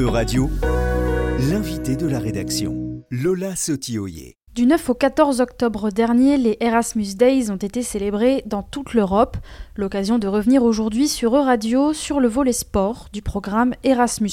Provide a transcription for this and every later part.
E-Radio, l'invité de la rédaction, Lola Sotioyer. Du 9 au 14 octobre dernier, les Erasmus Days ont été célébrés dans toute l'Europe. L'occasion de revenir aujourd'hui sur E-Radio sur le volet sport du programme Erasmus.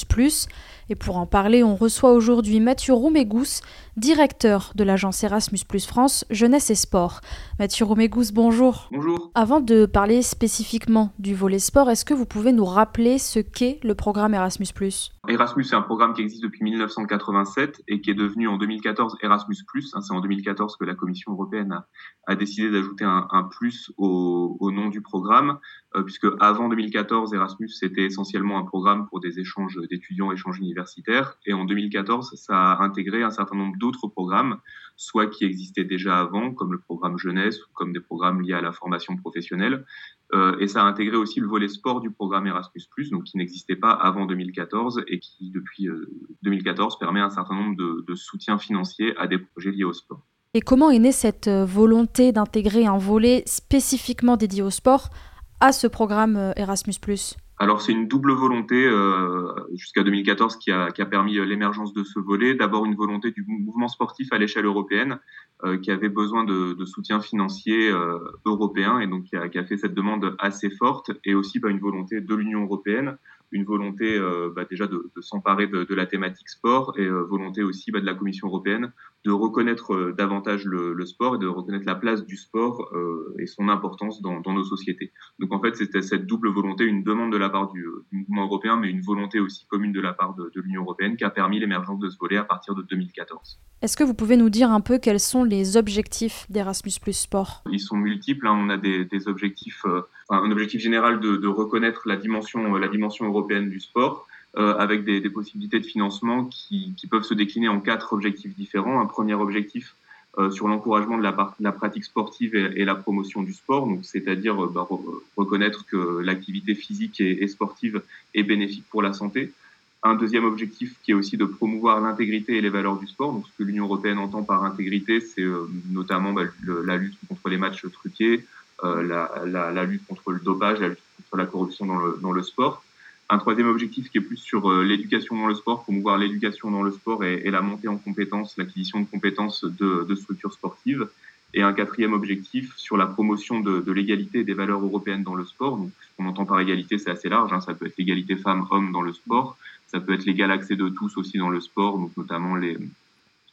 Et pour en parler, on reçoit aujourd'hui Mathieu Roumégous, directeur de l'agence Erasmus Plus France Jeunesse et Sport. Mathieu Roumégous, bonjour. Bonjour. Avant de parler spécifiquement du volet sport, est-ce que vous pouvez nous rappeler ce qu'est le programme Erasmus Plus? Erasmus, c'est un programme qui existe depuis 1987 et qui est devenu en 2014 Erasmus Plus. C'est en 2014 que la Commission européenne a, décidé d'ajouter un, plus au, nom du programme, puisque avant 2014, Erasmus c'était essentiellement un programme pour des échanges d'étudiants, échanges universitaires, et en 2014, ça a intégré un certain nombre d'autres programmes, soit qui existaient déjà avant, comme le programme jeunesse ou comme des programmes liés à la formation professionnelle, euh, et ça a intégré aussi le volet sport du programme Erasmus+, donc qui n'existait pas avant 2014 et qui depuis 2014 euh, permet un certain nombre de, soutiens financiers à des projets liés au sport. Et comment est née cette euh, volonté d'intégrer un volet spécifiquement dédié au sport à ce programme Erasmus ⁇ alors c'est une double volonté euh, jusqu'à 2014 qui a, qui a permis euh, l'émergence de ce volet. D'abord une volonté du mouvement sportif à l'échelle européenne euh, qui avait besoin de, soutien financier euh, européen et donc qui a, qui a, fait cette demande assez forte et aussi bah, une volonté de l'Union européenne une volonté euh, bah, déjà de, de s'emparer de, de, la thématique sport et euh, volonté aussi bah, de la Commission européenne de reconnaître euh, davantage le, le, sport et de reconnaître la place du sport et son importance dans, dans, nos sociétés. Donc en fait, c'était cette double volonté, une demande de la part du, du, mouvement européen, mais une volonté aussi commune de la part de, de l'Union européenne qui a permis l'émergence de ce volet à partir de 2014. Est-ce que vous pouvez nous dire un peu quels sont les objectifs d'Erasmus Plus Sport? Ils sont multiples. Hein. On a des, des objectifs, euh, un objectif général de, de, reconnaître la dimension, la dimension européenne du sport, euh, avec des, possibilités de financement qui, peuvent se décliner en quatre objectifs différents. Un premier objectif euh, sur l'encouragement de la, pratique sportive et, la promotion du sport, c'est-à-dire euh, bah, reconnaître que l'activité physique et, sportive est bénéfique pour la santé un deuxième objectif qui est aussi de promouvoir l'intégrité et les valeurs du sport. Donc, ce que l'Union européenne entend par intégrité, c'est notamment bah, la lutte contre les matchs truqués, la, lutte contre le dopage, la lutte contre la corruption dans le sport. Un troisième objectif qui est plus sur euh, l'éducation dans le sport, promouvoir l'éducation dans le sport et, la montée en compétences, l'acquisition de compétences de, structures sportives. Et un quatrième objectif sur la promotion de, l'égalité des valeurs européennes dans le sport. Donc, ce qu'on entend par égalité, c'est assez large. Hein. Ça peut être l'égalité femmes-hommes dans le sport, ça peut être l'égal accès de tous aussi dans le sport, donc notamment euh,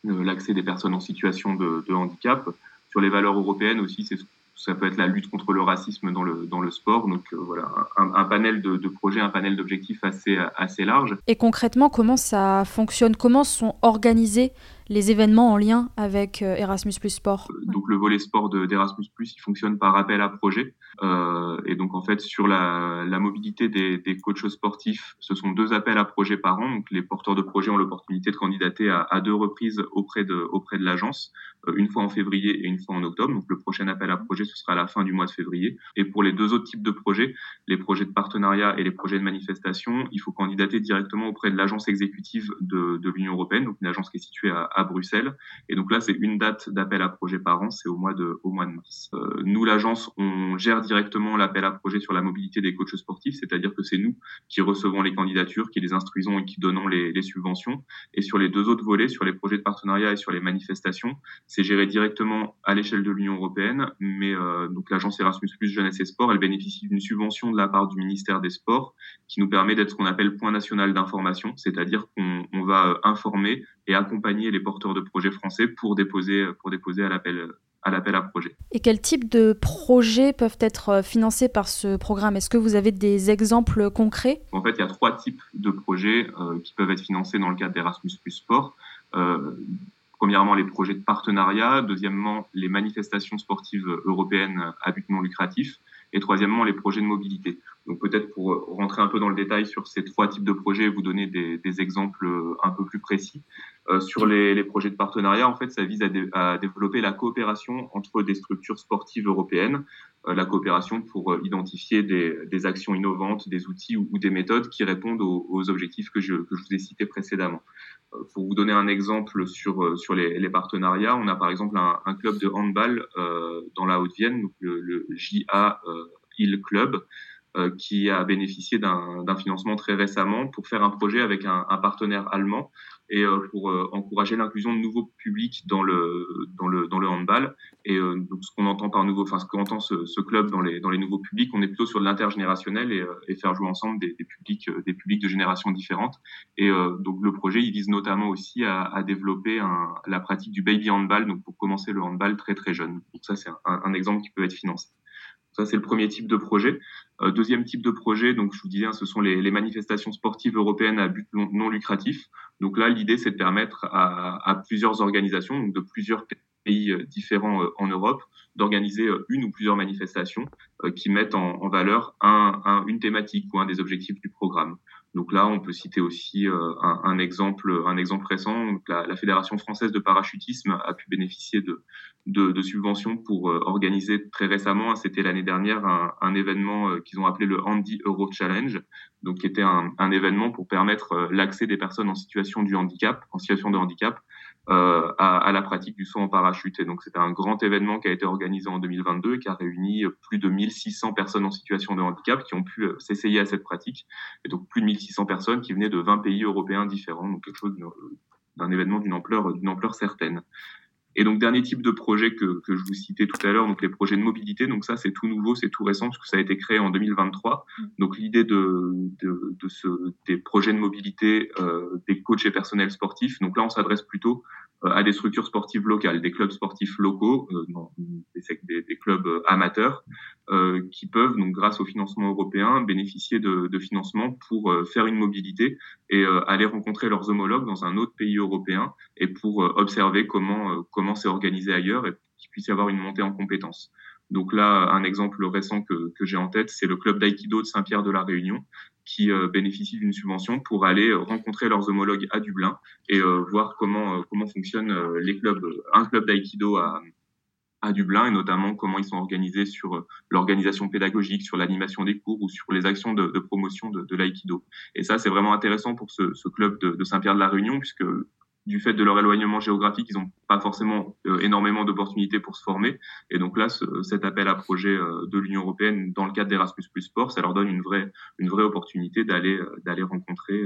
l'accès des personnes en situation de, de, handicap. Sur les valeurs européennes aussi, c'est ça peut être la lutte contre le racisme dans le, sport. Donc euh, voilà, un, panel de, projets, un panel d'objectifs assez large. Et concrètement, comment ça fonctionne? Comment sont organisés les événements en lien avec euh, Erasmus Sport Donc le volet sport d'Erasmus Plus, il fonctionne par appel à projet. Euh, et donc en fait sur la, mobilité des, coachs sportifs, ce sont deux appels à projet par an. Donc les porteurs de projet ont l'opportunité de candidater à, deux reprises auprès de, auprès de l'agence, euh, une fois en février et une fois en octobre. Donc le prochain appel à projet, ce sera à la fin du mois de février. Et pour les deux autres types de projets, les projets de partenariat et les projets de manifestation, il faut candidater directement auprès de l'agence exécutive de, de l'Union européenne, donc une agence qui est située à, à Bruxelles. Et donc là, c'est une date d'appel à projet par an, c'est au mois de, au mois de mars. Euh, nous, l'agence, on gère directement l'appel à projet sur la mobilité des coachs sportifs, c'est-à-dire que c'est nous qui recevons les candidatures, qui les instruisons et qui donnons les, subventions. Et sur les deux autres volets, sur les projets de partenariat et sur les manifestations, c'est géré directement à l'échelle de l'Union européenne. Mais euh, donc l'agence Erasmus Jeunesse et Sport, elle bénéficie d'une subvention de la part du ministère des Sports qui nous permet d'être ce qu'on appelle point national d'information, c'est-à-dire qu'on va euh, informer et accompagner les porteurs de projets français pour déposer, pour déposer à l'appel à l'appel à projet. Et quel type de projets peuvent être euh, financés par ce programme? Est-ce que vous avez des exemples concrets? En fait, il y a trois types de projets euh, qui peuvent être financés dans le cadre d'Erasmus Plus Sport. Euh, premièrement, les projets de partenariat. Deuxièmement, les manifestations sportives européennes à but non lucratif et troisièmement les projets de mobilité. Donc peut-être pour rentrer un peu dans le détail sur ces trois types de projets, vous donner des, des exemples un peu plus précis. Euh, sur les, les, projets de partenariat, en fait, ça vise à, à, développer la coopération entre des structures sportives européennes, euh, la coopération pour euh, identifier des, des, actions innovantes, des outils ou, des méthodes qui répondent aux, aux objectifs que je, que je, vous ai cités précédemment. Euh, pour vous donner un exemple sur, sur les, les, partenariats, on a par exemple un, un club de handball dans la Haute-Vienne, le, le JA Hill Club, qui a bénéficié d'un financement très récemment pour faire un projet avec un, un partenaire allemand et euh, pour euh, encourager l'inclusion de nouveaux publics dans le dans le dans le handball. Et euh, donc ce qu'on entend par nouveau, enfin ce qu'entend ce, ce club dans les dans les nouveaux publics, on est plutôt sur l'intergénérationnel et, et faire jouer ensemble des, des publics des publics de générations différentes. Et donc le projet, il vise notamment aussi à, à développer un, la pratique du baby handball, donc pour commencer le handball très très jeune. Donc ça c'est un, un exemple qui peut être financé. Ça, c'est le premier type de projet. Euh, deuxième type de projet, donc je vous disais, hein, ce sont les, manifestations sportives européennes à but non, lucratif. Donc là, l'idée, c'est de permettre à, plusieurs organisations, donc de plusieurs pays euh, différents euh, en Europe, d'organiser une ou plusieurs manifestations qui mettent en, valeur un, un, une thématique ou un des objectifs du programme. Donc là, on peut citer aussi euh, un, exemple, un exemple récent. La, la, Fédération française de parachutisme a pu bénéficier de, subventions pour euh, organiser très récemment, c'était l'année dernière, un, un événement euh, qu'ils ont appelé le Handy Euro Challenge, donc qui était un, un événement pour permettre l'accès des personnes en situation du handicap, en situation de handicap, euh, à, à, la pratique du saut en parachute. Et donc c'était un grand événement qui a été organisé en 2022 et qui a réuni plus de 1600 personnes en situation de handicap qui ont pu euh, s'essayer à cette pratique. Et donc plus de 1600 personnes qui venaient de 20 pays européens différents, donc quelque chose d'un événement d'une ampleur, d'une ampleur certaine. Et donc dernier type de projet que, que je vous citais tout à l'heure, donc les projets de mobilité. Donc ça c'est tout nouveau, c'est tout récent parce que ça a été créé en 2023. Mm. Donc l'idée de, de, de, ce, des projets de mobilité euh, des coachs et personnels sportifs. Donc là on s'adresse plutôt euh, à des structures sportives locales, des clubs sportifs locaux, euh, des, des, clubs amateurs, euh, qui peuvent donc grâce au financement européen bénéficier de, de financement pour euh, faire une mobilité et aller rencontrer leurs homologues dans un autre pays européen et pour observer comment comment c'est organisé ailleurs et qu'il puisse y avoir une montée en compétences. Donc là, un exemple récent que, que j'ai en tête, c'est le club d'aïkido de Saint-Pierre de la Réunion, qui euh, bénéficient d'une subvention pour aller euh, rencontrer leurs homologues à Dublin et euh, voir comment comment fonctionnent les clubs, un club d'aïkido à à Dublin et notamment comment ils sont organisés sur l'organisation pédagogique, sur l'animation des cours ou sur les actions de, promotion de, de l'aïkido. Et ça, c'est vraiment intéressant pour ce, ce club de, de Saint-Pierre de la Réunion puisque du fait de leur éloignement géographique, ils n'ont pas forcément euh, énormément d'opportunités pour se former. Et donc là, ce, cet appel à projet euh, de l'Union européenne dans le cadre d'Erasmus Sport, ça leur donne une vraie, une vraie opportunité d'aller, euh, d'aller rencontrer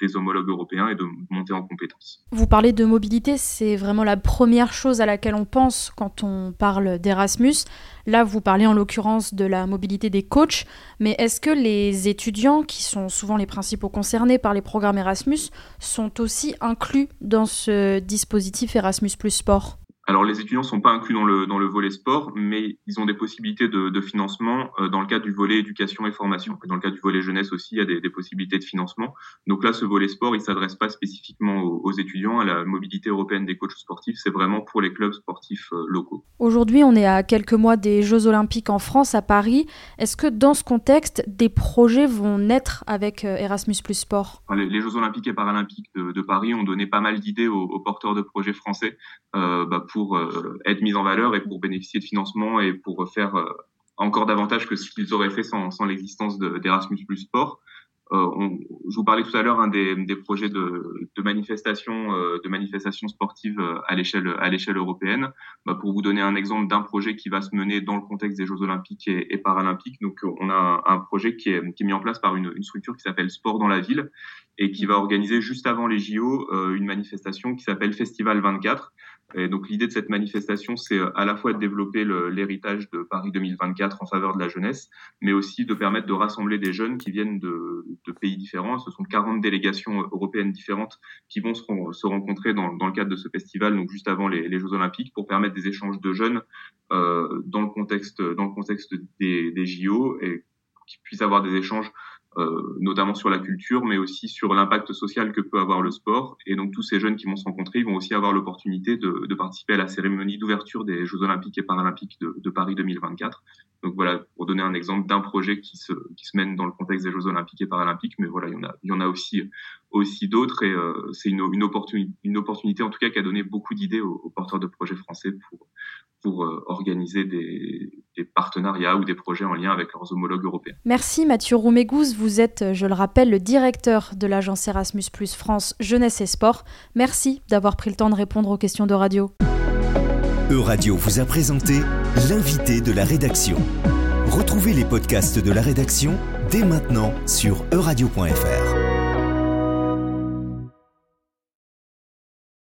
des homologues européens et de monter en compétences. Vous parlez de mobilité, c'est vraiment la première chose à laquelle on pense quand on parle d'Erasmus. Là, vous parlez en l'occurrence de la mobilité des coachs, mais est-ce que les étudiants, qui sont souvent les principaux concernés par les programmes Erasmus, sont aussi inclus dans ce dispositif Erasmus Plus Sport alors les étudiants sont pas inclus dans le dans le volet sport, mais ils ont des possibilités de, de financement euh, dans le cadre du volet éducation et formation. dans le cadre du volet jeunesse aussi, il y a des, des possibilités de financement. Donc là, ce volet sport, il s'adresse pas spécifiquement aux, aux, étudiants. À la mobilité européenne des coachs sportifs, c'est vraiment pour les clubs sportifs euh, locaux. Aujourd'hui, on est à quelques mois des Jeux Olympiques en France, à Paris. Est-ce que dans ce contexte, des projets vont naître avec euh, Erasmus Sport? Les, les, Jeux Olympiques et Paralympiques de, de, Paris ont donné pas mal d'idées aux, aux, porteurs de projets français euh, bah, pour euh, être mis en valeur et pour bénéficier de financement et pour faire euh, encore davantage que ce qu'ils auraient fait sans, l'existence d'Erasmus Plus Sport. Euh, je vous parlais tout à l'heure hein, des, projets de, manifestations, sportives à l'échelle européenne. Bah, pour vous donner un exemple d'un projet qui va se mener dans le contexte des Jeux Olympiques et, Paralympiques, donc on a un, projet qui est, mis en place par une structure qui s'appelle Sport dans la ville et qui va organiser juste avant les JO euh, une manifestation qui s'appelle Festival 24 et donc l'idée de cette manifestation, c'est euh, à la fois de développer l'héritage de Paris 2024 en faveur de la jeunesse, mais aussi de permettre de rassembler des jeunes qui viennent de, de pays différents. Ce sont 40 délégations européennes différentes qui vont se, rencontrer dans, dans, le cadre de ce festival, donc juste avant les, les Jeux Olympiques, pour permettre des échanges de jeunes euh, dans le contexte, dans le contexte des, des JO et qu'ils puissent avoir des échanges euh, notamment sur la culture, mais aussi sur l'impact social que peut avoir le sport. Et donc tous ces jeunes qui vont se rencontrer, ils vont aussi avoir l'opportunité de, de, participer à la cérémonie d'ouverture des Jeux olympiques et paralympiques de, de, Paris 2024. Donc voilà, pour donner un exemple d'un projet qui se, qui se mène dans le contexte des Jeux olympiques et paralympiques, mais voilà, il y en a, il y en a aussi, aussi d'autres. Et euh, c'est une, une, opportunité, une opportunité en tout cas qui a donné beaucoup d'idées aux, aux porteurs de projets français pour, pour euh, organiser des, des, partenariats ou des projets en lien avec leurs homologues européens. Merci Mathieu Roumégouz, vous êtes, je le rappelle, le directeur de l'agence Erasmus Plus France Jeunesse et Sport. Merci d'avoir pris le temps de répondre aux questions de radio. E-Radio vous a présenté l'invité de la rédaction. Retrouvez les podcasts de la rédaction dès maintenant sur euradio.fr.